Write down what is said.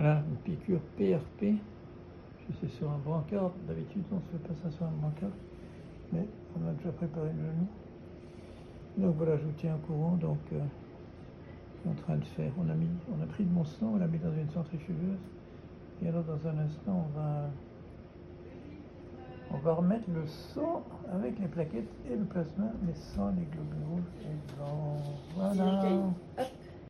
Voilà, une piqûre PRP. Je suis sur un brancard. D'habitude, on ne se fait pas ça sur un brancard. Mais on a déjà préparé le genou. Donc voilà, je vous tiens au courant. Donc, euh, en train de faire. On a, pris de mon sang, on l'a mis dans une centrifugeuse. Et alors, dans un instant, on va, on va remettre le sang avec les plaquettes et le plasma, mais sans les globules rouges et blancs. Voilà.